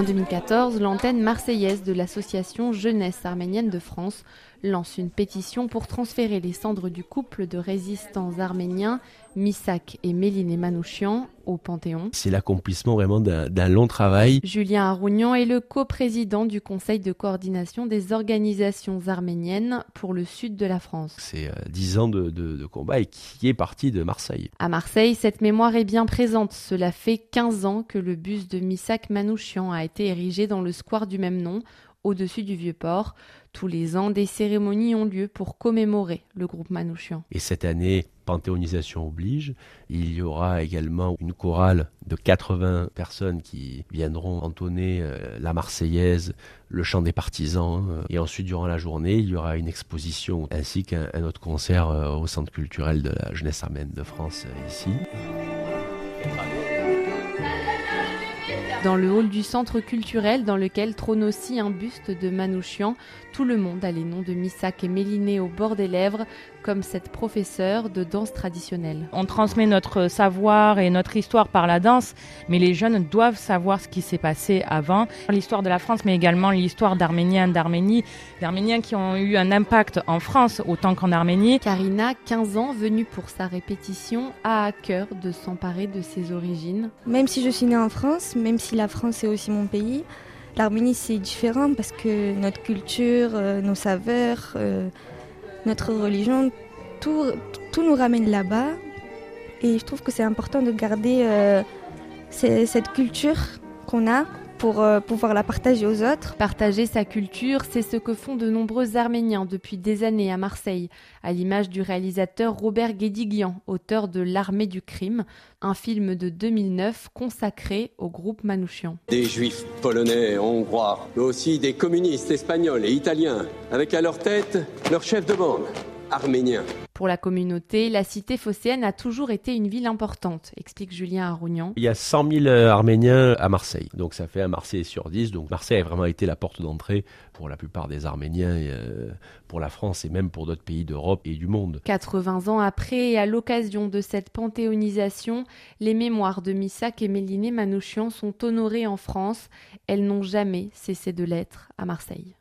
En 2014, l'antenne marseillaise de l'association Jeunesse arménienne de France lance une pétition pour transférer les cendres du couple de résistants arméniens Misak et Méline Manouchian au Panthéon. C'est l'accomplissement vraiment d'un long travail. Julien Arougnan est le coprésident du Conseil de coordination des organisations arméniennes pour le sud de la France. C'est euh, dix ans de, de, combat et qui est parti de Marseille. À Marseille, cette mémoire est bien présente. Cela fait 15 ans que le buste de Misak Manouchian a été érigé dans le square du même nom au-dessus du vieux port. Tous les ans, des cérémonies ont lieu pour commémorer le groupe Manouchian. Et cette année, panthéonisation oblige, il y aura également une chorale de 80 personnes qui viendront entonner euh, la Marseillaise, le chant des partisans. Euh, et ensuite, durant la journée, il y aura une exposition ainsi qu'un autre concert euh, au Centre culturel de la jeunesse arménienne de France ici. Dans le hall du centre culturel dans lequel trône aussi un buste de Manouchian, tout le monde a les noms de Missak et Méliné au bord des lèvres, comme cette professeure de danse traditionnelle. On transmet notre savoir et notre histoire par la danse, mais les jeunes doivent savoir ce qui s'est passé avant, l'histoire de la France, mais également l'histoire d'Arméniens, d'Arménie, d'Arméniens qui ont eu un impact en France autant qu'en Arménie. Karina, 15 ans, venue pour sa répétition, a à cœur de s'emparer de ses origines. Même si je suis née en France, même si la France est aussi mon pays, l'Arménie c'est différent parce que notre culture, euh, nos saveurs, euh, notre religion, tout, tout nous ramène là-bas. Et je trouve que c'est important de garder euh, cette culture qu'on a pour euh, pouvoir la partager aux autres. Partager sa culture, c'est ce que font de nombreux Arméniens depuis des années à Marseille, à l'image du réalisateur Robert Guédiglian, auteur de L'armée du crime, un film de 2009 consacré au groupe Manouchian. Des juifs polonais, hongrois, mais aussi des communistes espagnols et italiens, avec à leur tête leur chef de bande arménien. Pour la communauté, la cité phocéenne a toujours été une ville importante, explique Julien Arougnan. Il y a 100 000 euh, Arméniens à Marseille, donc ça fait un Marseille sur 10. Donc Marseille a vraiment été la porte d'entrée pour la plupart des Arméniens, euh, pour la France et même pour d'autres pays d'Europe et du monde. 80 ans après, et à l'occasion de cette panthéonisation, les mémoires de Missak et Méliné Manouchian sont honorées en France. Elles n'ont jamais cessé de l'être à Marseille.